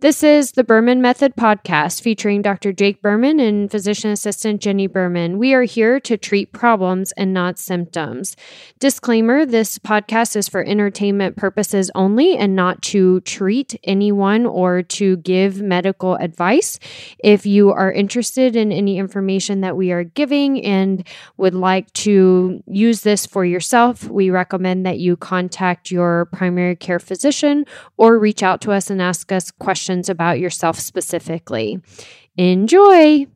This is the Berman Method podcast featuring Dr. Jake Berman and physician assistant Jenni Berman. We are here to treat problems and not symptoms. Disclaimer this podcast is for entertainment purposes only and not to treat anyone or to give medical advice. If you are interested in any information that we are giving and would like to use this for yourself, we recommend that you contact your primary care physician or reach out to us and ask us questions about yourself specifically. Enjoy!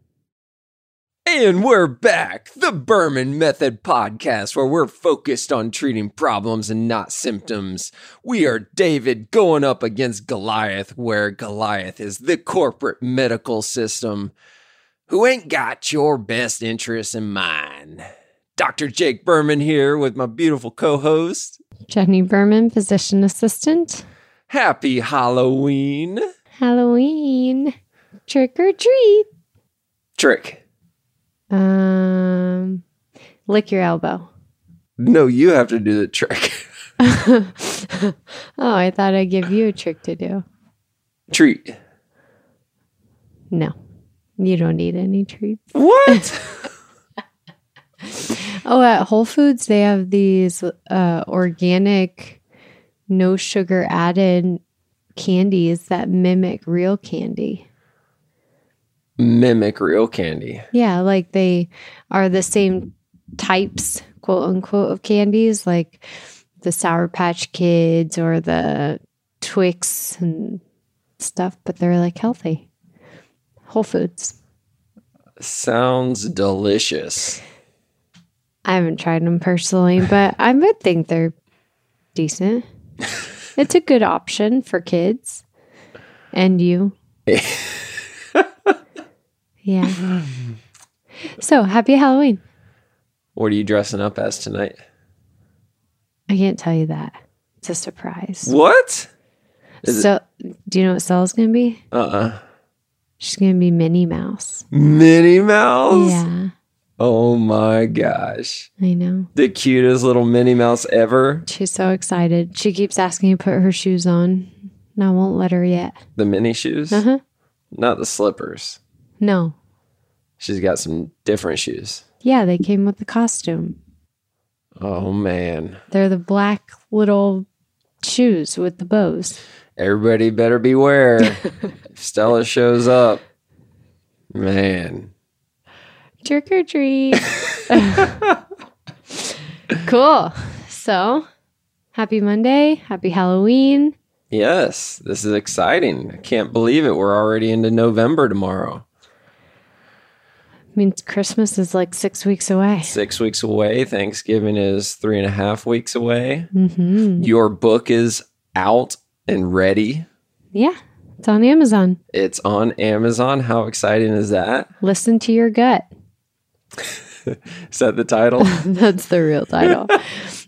And we're back, the Berman Method podcast, where we're focused on treating problems and not symptoms. We are David going up against Goliath, where Goliath is the corporate medical system who ain't got your best interests in mind. Dr. Jake Berman here with my beautiful co host, Jenni Berman, physician assistant. Happy Halloween! Halloween. Trick or treat. Trick. Um, lick your elbow. No, you have to do the trick. oh, I thought I'd give you a trick to do. Treat. No, you don't need any treats. What? oh, at Whole Foods, they have these uh, organic, no sugar added candies that mimic real candy. Mimic real candy. Yeah, like they are the same types, quote unquote, of candies, like the Sour Patch Kids or the Twix and stuff, but they're like healthy. Whole Foods. Sounds delicious. I haven't tried them personally, but I would think they're decent. it's a good option for kids and you. yeah. So happy Halloween. What are you dressing up as tonight? I can't tell you that. It's a surprise. What? Is so, do you know what Stella's going to be? Uh uh She's going to be Minnie Mouse. Minnie Mouse? Yeah. Oh my gosh. I know. The cutest little Minnie Mouse ever. She's so excited. She keeps asking to put her shoes on. And I won't let her yet. The mini shoes? Uh huh. Not the slippers. No. She's got some different shoes. Yeah, they came with the costume. Oh man. They're the black little shoes with the bows. Everybody better beware. if Stella shows up, man. Trick or treat. cool. So, happy Monday. Happy Halloween. Yes, this is exciting. I can't believe it. We're already into November tomorrow. means Christmas is like six weeks away. Six weeks away. Thanksgiving is three and a half weeks away. Mm-hmm. Your book is out and ready. Yeah, it's on Amazon. It's on Amazon. How exciting is that? Listen to your gut. Is that the title? That's the real title.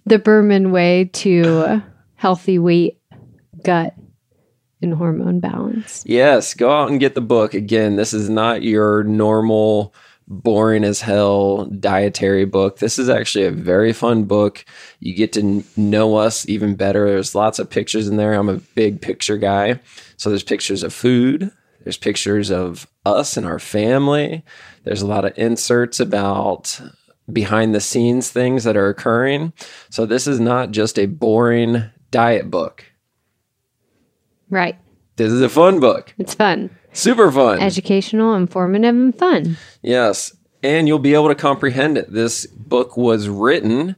the Berman Way to Healthy Weight, Gut, and Hormone Balance. yes, go out and get the book. Again, this is not your normal boring as hell dietary book. This is actually a very fun book. You get to know us even better. There's lots of pictures in there. I'm a big picture guy. So there's pictures of food, there's pictures of us and our family. There's a lot of inserts about behind the scenes things that are occurring. So this is not just a boring diet book. Right. This is a fun book. It's fun, Super fun. educational, informative, and fun. Yes. And you'll be able to comprehend it. This book was written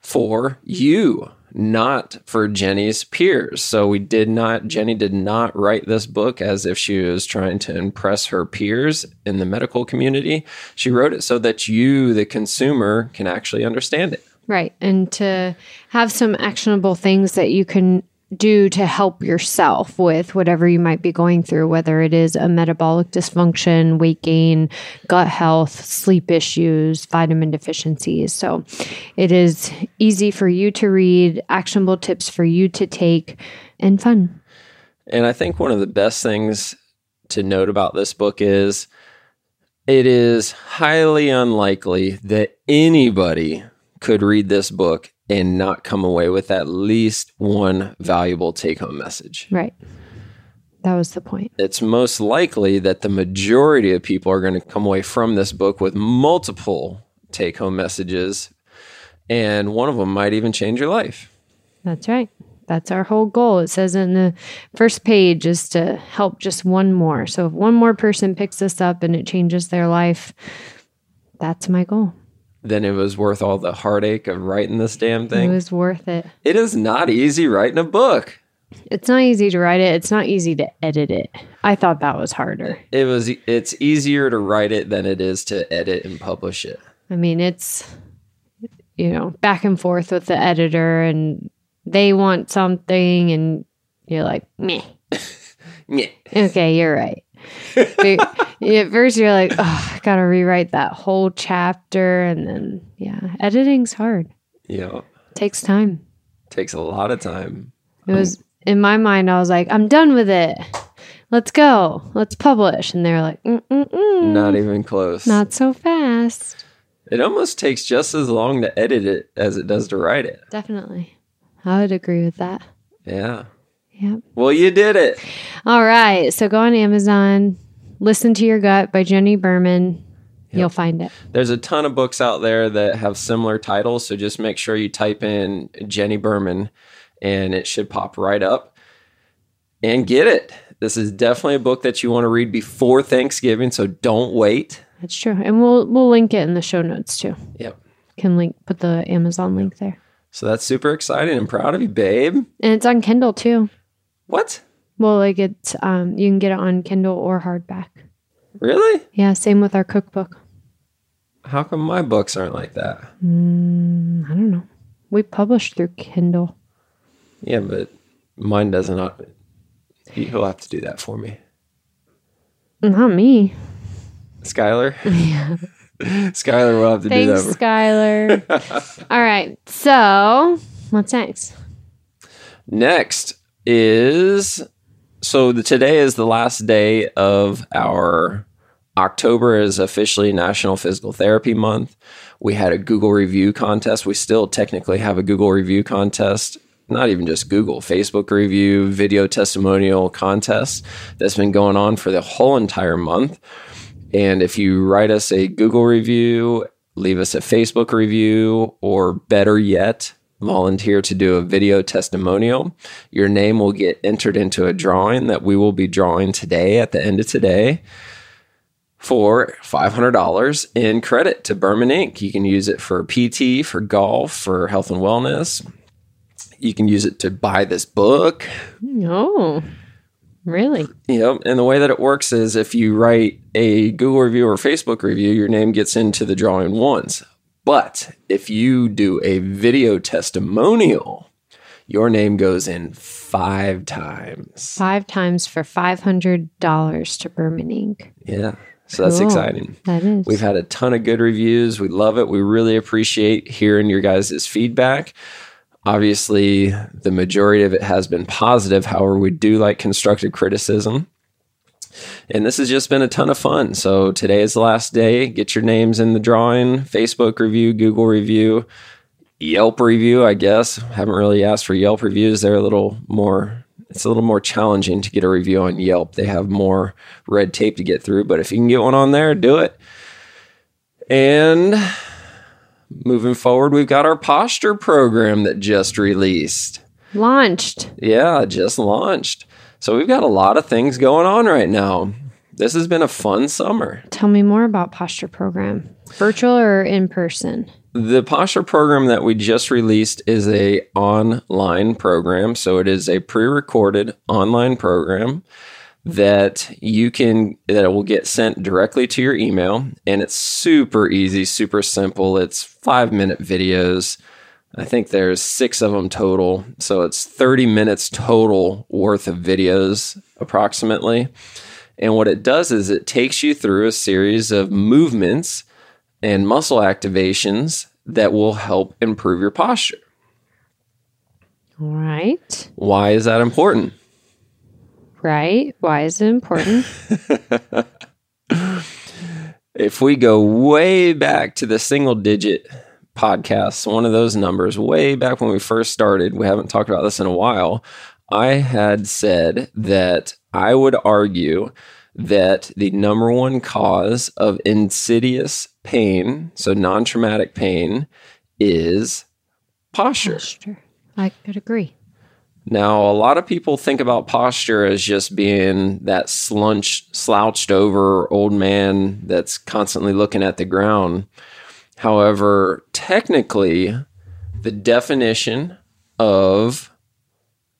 for you, not for Jenni's peers. So we did not, Jenni did not write this book as if she was trying to impress her peers in the medical community. She wrote it so that you, the consumer, can actually understand it. Right. And to have some actionable things that you can do to help yourself with whatever you might be going through, whether it is a metabolic dysfunction, weight gain, gut health, sleep issues, vitamin deficiencies. So it is easy for you to read, actionable tips for you to take, and fun. And I think one of the best things to note about this book is it is highly unlikely that anybody could read this book and not come away with at least one valuable take home message. Right. That was the point. It's most likely that the majority of people are going to come away from this book with multiple take home messages, and one of them might even change your life. That's right. That's our whole goal. It says in the first page is to help just one more. So if one more person picks this up and it changes their life, that's my goal. Then it was worth all the heartache of writing this damn thing. It was worth it. it is not easy writing a book. It's not easy to write it. It's not easy to edit it. I thought that was harder. It was it's easier to write it than it is to edit and publish it. I mean, it's you know, back and forth with the editor and they want something and you're like, meh. Yeah. Okay, you're right. At first you're like, oh, I gotta rewrite that whole chapter and then yeah, editing's hard. Yeah. takes time. Takes a lot of time. It was in my mind. I was like, I'm done with it. Let's go. Let's publish. And they're like, Mm-mm-mm. Not even close. not so fast. It almost takes just as long to edit it as it does to write it. Definitely, I would agree with that. Yeah. Yep. Well, you did it. All right. So go on Amazon. Listen to Your Gut by Jenni Berman. You'll find it. There's a ton of books out there that have similar titles, so just make sure you type in Jenni Berman and it should pop right up. And get it. This is definitely a book that you want to read before Thanksgiving, so don't wait. That's true. And we'll we'll link it in the show notes too. Yep. Can link put the Amazon link there. So that's super exciting. I'm proud of you, babe. And it's on Kindle too. What? Well, like it's um you can get it on Kindle or hardback. Really? Yeah, same with our cookbook. How come my books aren't like that? Mm, I don't know. We publish through Kindle. Yeah, but mine doesn't. uh, He'll have to do that for me. Not me. Skylar? Yeah. Skylar will have to do that. Thanks, that. Skylar. All right. So, what's next? Next is so the, today is the last day of our October is officially National Physical Therapy Month. We had a Google review contest. We still technically have a Google review contest. Not even just Google, Facebook review, video testimonial contest that's been going on for the whole entire month. And if you write us a Google review, leave us a Facebook review, or better yet, volunteer to do a video testimonial, your name will get entered into a drawing that we will be drawing today at the end of today for $500 in credit to Berman Inc. You can use it for PT, for golf, for health and wellness. You can use it to buy this book. Oh, really? Yep. And the way that it works is if you write a Google review or Facebook review, your name gets into the drawing once. But if you do a video testimonial, your name goes in five times. Five times for $500 to Berman Inc. Yeah. So that's Cool. exciting. That is. We've had a ton of good reviews. We love it. We really appreciate hearing your guys' feedback. Obviously, the majority of it has been positive. However, we do like constructive criticism. And this has just been a ton of fun. So today is the last day. Get your names in the drawing Facebook review, Google review, Yelp review, I guess. Haven't really asked for Yelp reviews. They're a little more, it's a little more challenging to get a review on Yelp. They have more red tape to get through. But if you can get one on there, do it. And moving forward, we've got our posture program that just released. Launched. Yeah, just launched. So we've got a lot of things going on right now. This has been a fun summer. Tell me more about Posture Program. Virtual or in person? The posture program that we just released is a online program. So it is a pre-recorded online program that you can that will get sent directly to your email and it's super easy, super simple. It's 5-minute videos. I think there's 6 of them total. So it's 30 minutes total worth of videos approximately. And what it does is it takes you through a series of movements and muscle activations that will help improve your posture. All right. Why is that important? Right. Why is it important? If we go way back to the single digit podcasts, one of those numbers, way back when we first started, we haven't talked about this in a while. I had said that I would argue that the number one cause of insidious pain, so non traumatic pain, is posture. Posture. I could agree. Now, a lot of people think about posture as just being that slunched, slouched over old man that's constantly looking at the ground. However, technically, the definition of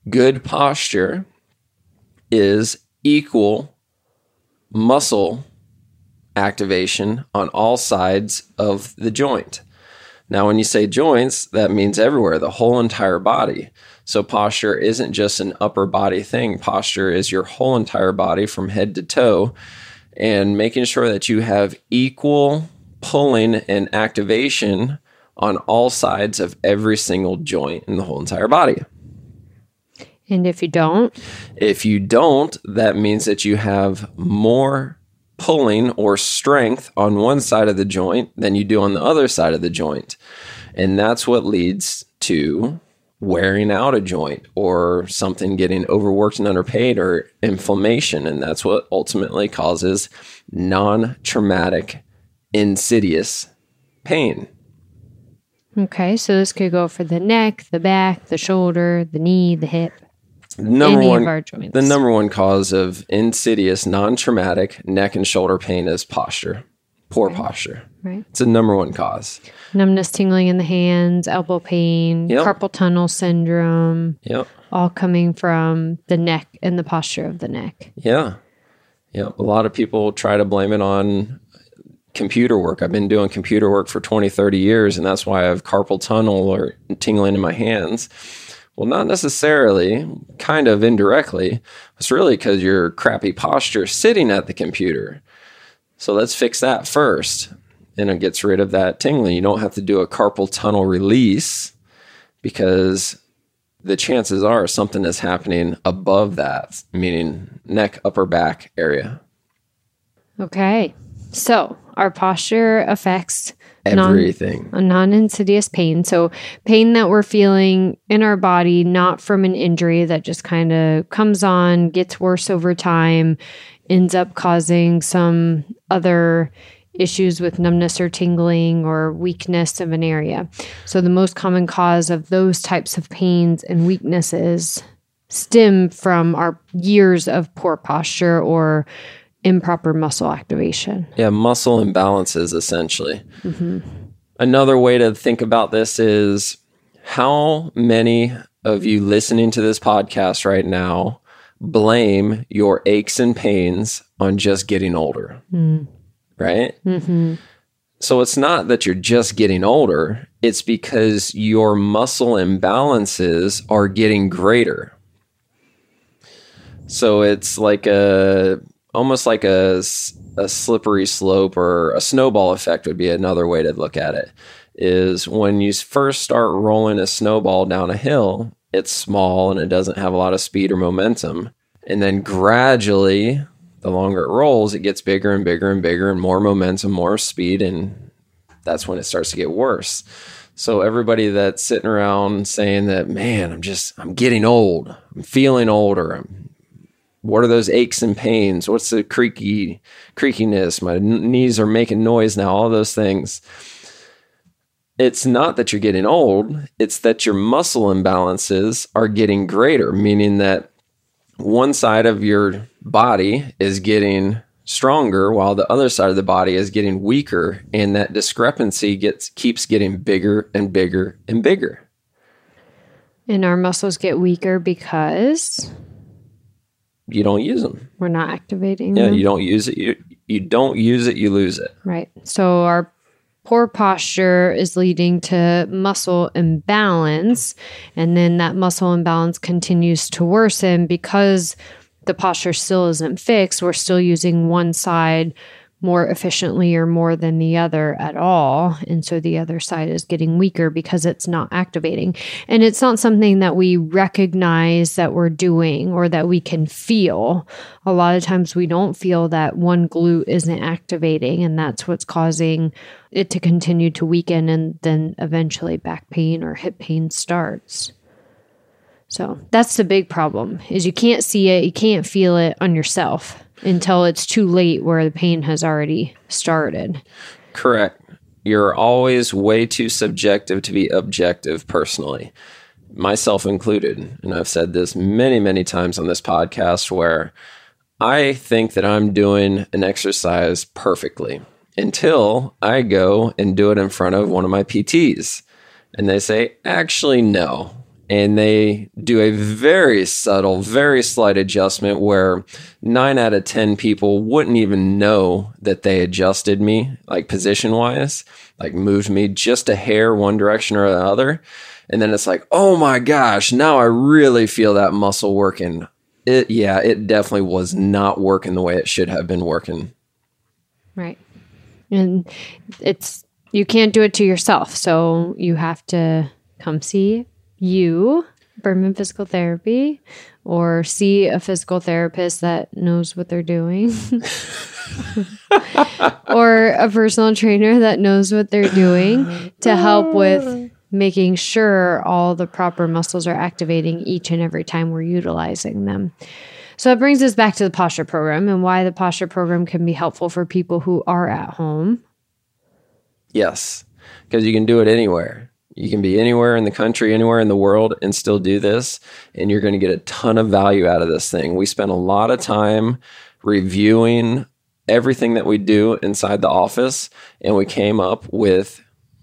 good posture is equal muscle activation on all sides of the joint. Now, when you say joints, that means everywhere, the whole entire body. So, posture isn't just an upper body thing. Posture is your whole entire body from head to toe, and making sure that you have equal pulling and activation on all sides of every single joint in the whole entire body. And if you don't, If you don't, that means that you have more pulling or strength on one side of the joint than you do on the other side of the joint. And that's what leads to wearing out a joint or something getting overworked and underpaid or inflammation. And that's what ultimately causes non traumatic, insidious pain. okay, so this could go for the neck, the back, the shoulder, the knee, the hip, Number any one, of our joints. the number one cause of insidious, non traumatic neck and shoulder pain is posture, poor posture. right? It's the number one cause. Numbness, tingling in the hands, elbow pain, Yep. carpal tunnel syndrome, Yep. all coming from the neck and the posture of the neck. Yeah. Yep. A lot of people try to blame it on computer work. I've been doing computer work for 20, 30 years, and that's why I have carpal tunnel or tingling in my hands. Well, not necessarily, kind of indirectly. It's really because your crappy posture sitting at the computer. So let's fix that first. And it gets rid of that tingling. You don't have to do a carpal tunnel release because the chances are something is happening above that, meaning neck, upper back area. Okay. So our posture affects non- Everything. a non insidious pain. So, pain that we're feeling in our body, not from an injury that just kind of comes on, gets worse over time, ends up causing some other issues with numbness or tingling or weakness of an area. So, the most common cause of those types of pains and weaknesses stem from our years of poor posture or improper muscle activation. Yeah, muscle imbalances essentially. Mm-hmm. Another way to think about this is how many of you listening to this podcast right now blame your aches and pains on just getting older, mm. right? Mm-hmm. So it's not that you're just getting older, it's because your muscle imbalances are getting greater. So it's like a almost like a, a slippery slope or a snowball effect would be another way to look at it. Is when you first start rolling a snowball down a hill, it's small and it doesn't have a lot of speed or momentum. And then gradually, the longer it rolls, it gets bigger and bigger and bigger and more momentum, more speed. And that's when it starts to get worse. So everybody that's sitting around saying that, man, I'm just, I'm getting old. I'm feeling older. I'm what are those aches and pains? What's the creaky creakiness? My knees are making noise now. All those things. It's not that you're getting old. It's that your muscle imbalances are getting greater, meaning that one side of your body is getting stronger while the other side of the body is getting weaker, and that discrepancy gets keeps getting bigger and bigger and bigger. And our muscles get weaker because You don't use them. we're not activating them. Yeah, them. you don't use it. You you don't use it. You lose it. Right. So our poor posture is leading to muscle imbalance. And then that muscle imbalance continues to worsen because the posture still isn't fixed. We're still using one side more efficiently or more than the other at all. And so the other side is getting weaker because it's not activating. And it's not something that we recognize that we're doing or that we can feel. A lot of times we don't feel that one glute isn't activating, and that's what's causing it to continue to weaken and then eventually back pain or hip pain starts. So that's the big problem is you can't see it, you can't feel it on yourself until it's too late where the pain has already started. Correct. You're always way too subjective to be objective personally, myself included. And I've said this many, many times on this podcast where I think that I'm doing an exercise perfectly until I go and do it in front of one of my PTs. And they say, actually, no, and they do a very subtle, very slight adjustment where nine out of 10 people wouldn't even know that they adjusted me, like position wise, like moved me just a hair one direction or the other. And then it's like, oh my gosh, now I really feel that muscle working. It, yeah, it definitely was not working the way it should have been working. Right. And it's, you can't do it to yourself. So you have to come see you, Berman Physical Therapy, or see a physical therapist that knows what they're doing, or a personal trainer that knows what they're doing to help with making sure all the proper muscles are activating each and every time we're utilizing them. So it brings us back to the posture program and why the posture program can be helpful for people who are at home. Yes, because you can do it anywhere. You can be anywhere in the country, anywhere in the world, and still do this. And you're going to get a ton of value out of this thing. We spent a lot of time reviewing everything that we do inside the office, and we came up with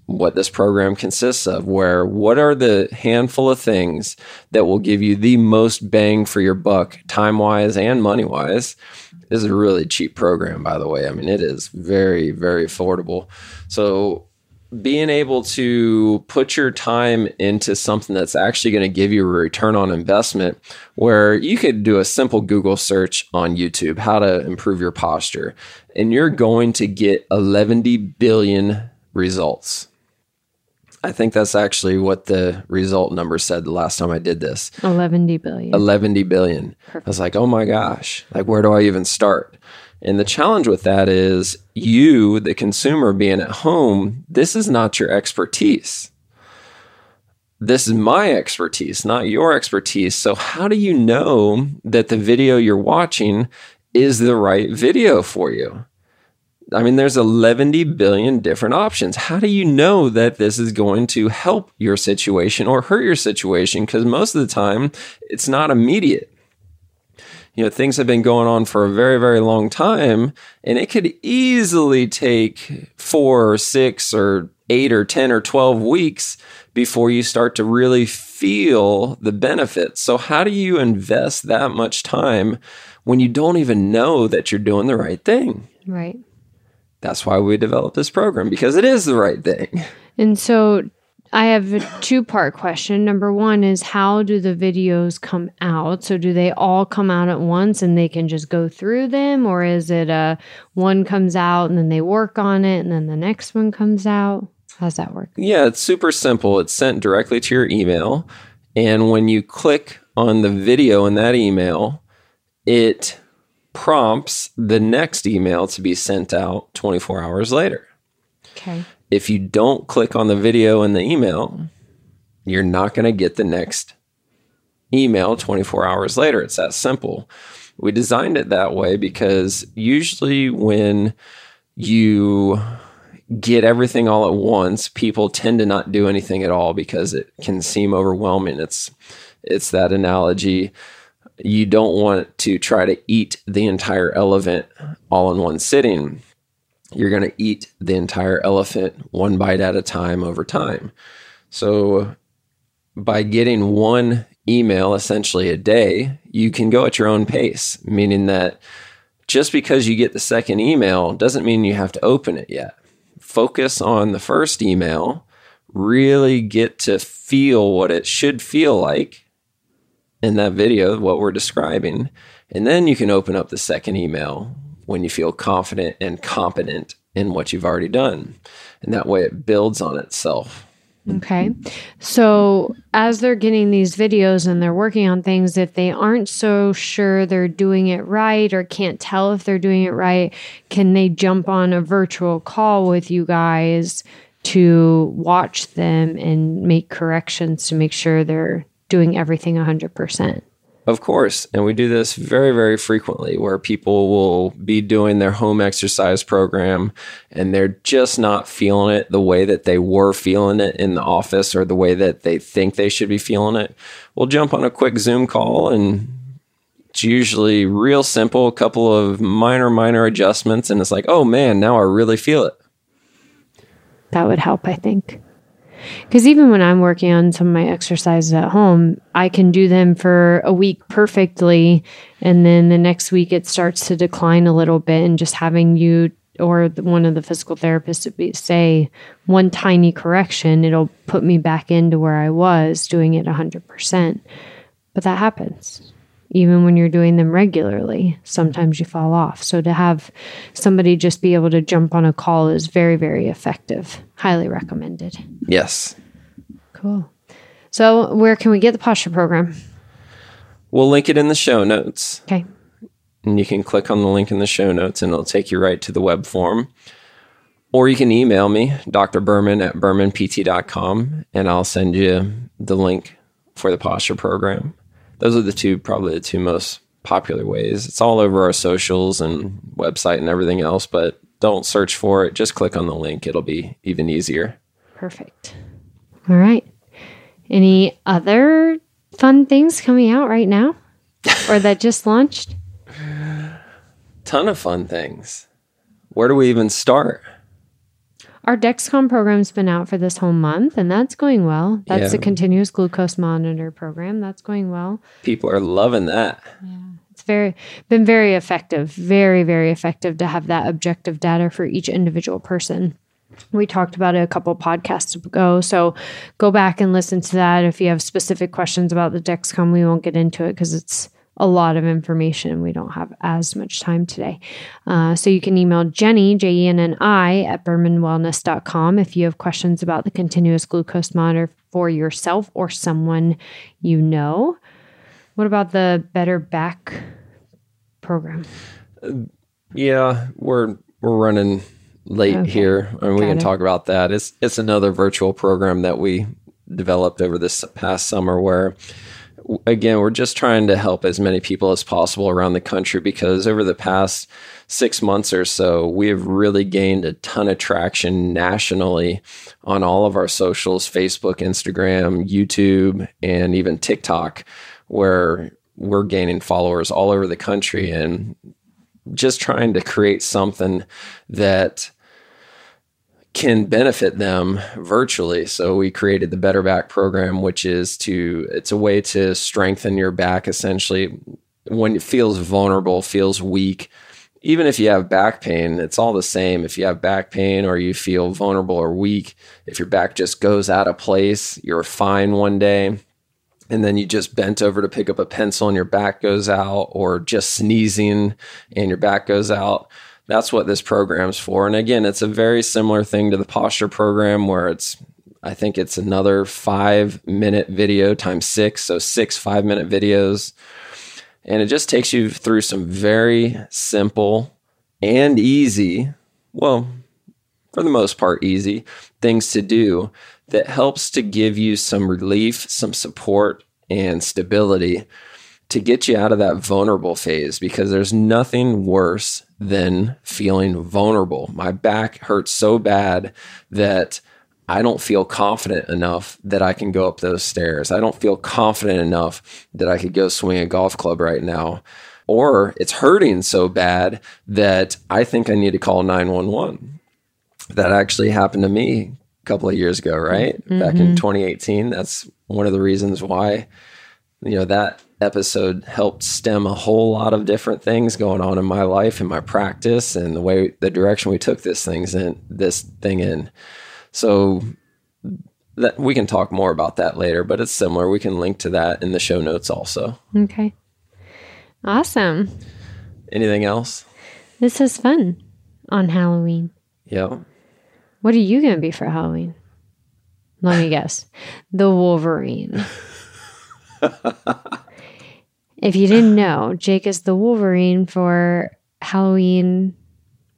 what this program consists of where what are the handful of things that will give you the most bang for your buck time wise and money wise this is a really cheap program by the way i mean it is very very affordable so being able to put your time into something that's actually going to give you a return on investment where you could do a simple google search on youtube how to improve your posture and you're going to get 11 billion results. I think that's actually what the result number said the last time i did this. 11 billion. 11 billion. Perfect. i was like oh my gosh. Like where do i even start and the challenge with that is you, the consumer, being at home, this is not your expertise. This is my expertise, not your expertise. So, how do you know that the video you're watching is the right video for you? I mean, there's 11 billion different options. How do you know that this is going to help your situation or hurt your situation? Because most of the time, it's not immediate you know things have been going on for a very very long time and it could easily take four or six or eight or 10 or 12 weeks before you start to really feel the benefits. So how do you invest that much time when you don't even know that you're doing the right thing? Right. That's why we developed this program because it is the right thing. And so I have a two part question. Number one is how do the videos come out? So, do they all come out at once and they can just go through them? Or is it a one comes out and then they work on it and then the next one comes out? How's that work? Yeah, it's super simple. It's sent directly to your email. And when you click on the video in that email, it prompts the next email to be sent out 24 hours later. Okay if you don't click on the video in the email, you're not going to get the next email 24 hours later. It's that simple. We designed it that way because usually when you get everything all at once, people tend to not do anything at all because it can seem overwhelming. It's it's that analogy you don't want to try to eat the entire elephant all in one sitting you're going to eat the entire elephant one bite at a time over time. So, by getting one email essentially a day, you can go at your own pace, meaning that just because you get the second email doesn't mean you have to open it yet. Focus on the first email, really get to feel what it should feel like in that video, what we're describing. And then you can open up the second email when you feel confident and competent in what you've already done. And that way it builds on itself. Okay. So, as they're getting these videos and they're working on things, if they aren't so sure they're doing it right or can't tell if they're doing it right, can they jump on a virtual call with you guys to watch them and make corrections to make sure they're doing everything 100%. Of course. And we do this very, very frequently where people will be doing their home exercise program and they're just not feeling it the way that they were feeling it in the office or the way that they think they should be feeling it. We'll jump on a quick Zoom call and it's usually real simple, a couple of minor, minor adjustments. And it's like, oh man, now I really feel it. That would help, I think. Because even when I'm working on some of my exercises at home, I can do them for a week perfectly. And then the next week it starts to decline a little bit. And just having you or one of the physical therapists be, say one tiny correction, it'll put me back into where I was doing it 100%. But that happens even when you're doing them regularly, sometimes you fall off. So to have somebody just be able to jump on a call is very, very effective. Highly recommended. Yes. Cool. So where can we get the posture program? We'll link it in the show notes. Okay. And you can click on the link in the show notes and it'll take you right to the web form. Or you can email me, Dr. Berman at bermanpt.com, and I'll send you the link for the posture program those are the two probably the two most popular ways. It's all over our socials and website and everything else, but don't search for it. Just click on the link. It'll be even easier. Perfect. All right. Any other fun things coming out right now or that just launched? Ton of fun things. Where do we even start? Our Dexcom program's been out for this whole month, and that's going well. That's yeah. the continuous glucose monitor program. That's going well. People are loving that. Yeah. It's very been very effective, very, very effective to have that objective data for each individual person. We talked about it a couple podcasts ago. So go back and listen to that. If you have specific questions about the Dexcom, we won't get into it because it's a lot of information. We don't have as much time today. Uh, so you can email Jenni, J E N N I, at bermanwellness.com if you have questions about the continuous glucose monitor for yourself or someone you know. What about the Better Back program? Uh, yeah, we're we're running late okay. here, and we Got can it. talk about that. It's it's another virtual program that we developed over this past summer where again, we're just trying to help as many people as possible around the country because over the past six months or so, we have really gained a ton of traction nationally on all of our socials Facebook, Instagram, YouTube, and even TikTok, where we're gaining followers all over the country and just trying to create something that can benefit them virtually. So we created the Better Back program, which is to it's a way to strengthen your back essentially when it feels vulnerable, feels weak. Even if you have back pain, it's all the same. If you have back pain or you feel vulnerable or weak, if your back just goes out of place, you're fine one day, and then you just bent over to pick up a pencil and your back goes out, or just sneezing and your back goes out that's what this program's for. And again, it's a very similar thing to the posture program where it's I think it's another five minute video times six, so six five minute videos. And it just takes you through some very simple and easy, well, for the most part, easy things to do that helps to give you some relief, some support, and stability to get you out of that vulnerable phase because there's nothing worse than feeling vulnerable. My back hurts so bad that I don't feel confident enough that I can go up those stairs. I don't feel confident enough that I could go swing a golf club right now. Or it's hurting so bad that I think I need to call 911. That actually happened to me a couple of years ago, right? Mm-hmm. Back in mm-hmm. 2018. That's one of the reasons why, you know, that episode helped stem a whole lot of different things going on in my life and my practice and the way the direction we took this things in this thing in. So that we can talk more about that later, but it's similar. We can link to that in the show notes also. Okay. Awesome. Anything else? This is fun on Halloween. Yeah. What are you going to be for Halloween? Let me guess. The Wolverine. If you didn't know, Jake is the Wolverine for Halloween,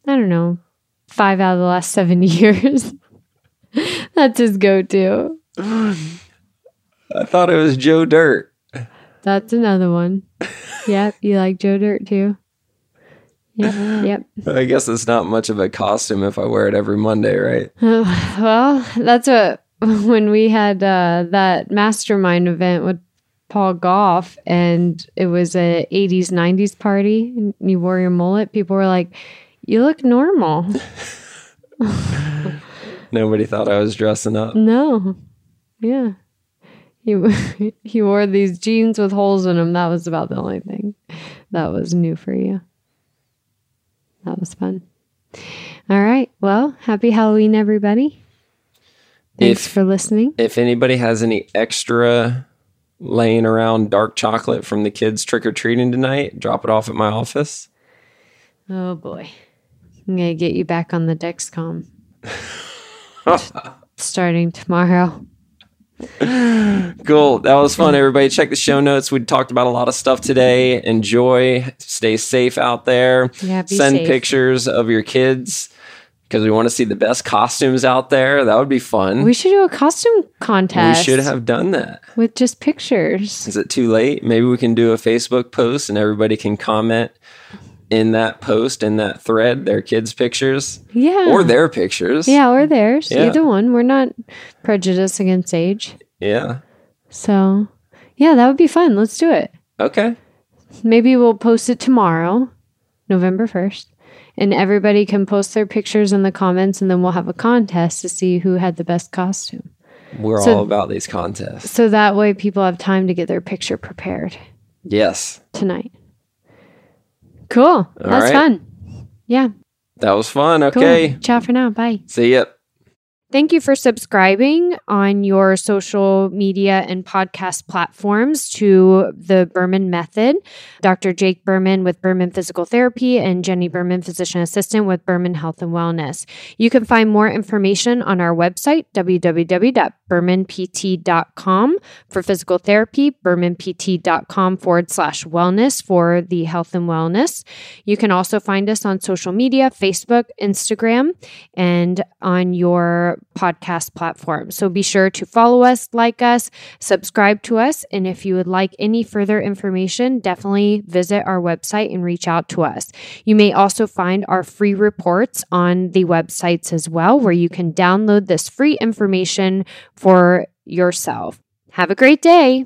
I don't know, five out of the last seven years. That's his go to. I thought it was Joe Dirt. That's another one. Yep, you like Joe Dirt too. Yep, yep. I guess it's not much of a costume if I wear it every Monday, right? well, that's what when we had uh, that mastermind event with Paul Gough, and it was a '80s '90s party, and you wore your mullet. People were like, "You look normal." Nobody thought I was dressing up. No, yeah. He he wore these jeans with holes in them. That was about the only thing that was new for you. That was fun. All right. Well, happy Halloween, everybody. Thanks If- for listening. If anybody has any extra laying around dark chocolate from the kids trick or treating tonight, drop it off at my office. Oh boy. I'm going to get you back on the Dexcom starting tomorrow. Cool. That was fun, everybody. Check the show notes. We talked about a lot of stuff today. Enjoy. Stay safe out there. Yeah, be Send safe. pictures of your kids because we want to see the best costumes out there. That would be fun. We should do a costume contest. We should have done that. with just pictures. Is it too late? Maybe we can do a Facebook post and everybody can comment in that post, in that thread, their kids' pictures Yeah. or their pictures. Yeah, or theirs. Yeah. Either one. We're not prejudiced against age. Yeah. So, yeah, that would be fun. Let's do it. Okay. Maybe we'll post it tomorrow, November 1st, and everybody can post their pictures in the comments, and then we'll have a contest to see who had the best costume. We're So- all about these contests. So that way people have time to get their picture prepared Yes. tonight. Cool. That's right. fun. Yeah. That was fun. Cool. Okay. Ciao for now. Bye. See ya. Thank you for subscribing on your social media and podcast platforms to the Berman Method. Dr. Jake Berman with Berman Physical Therapy and Jenni Berman, Physician Assistant with Berman Health and Wellness. You can find more information on our website, www.bermanpt.com for physical therapy, bermanpt.com forward slash wellness for the health and wellness. You can also find us on social media Facebook, Instagram, and on your podcast platform. So be sure to follow us, like us, subscribe to us. And if you would like any further information, definitely visit our website and reach out to us. You may also find our free reports on the websites as well, where you can download this free information for yourself. Have a great day.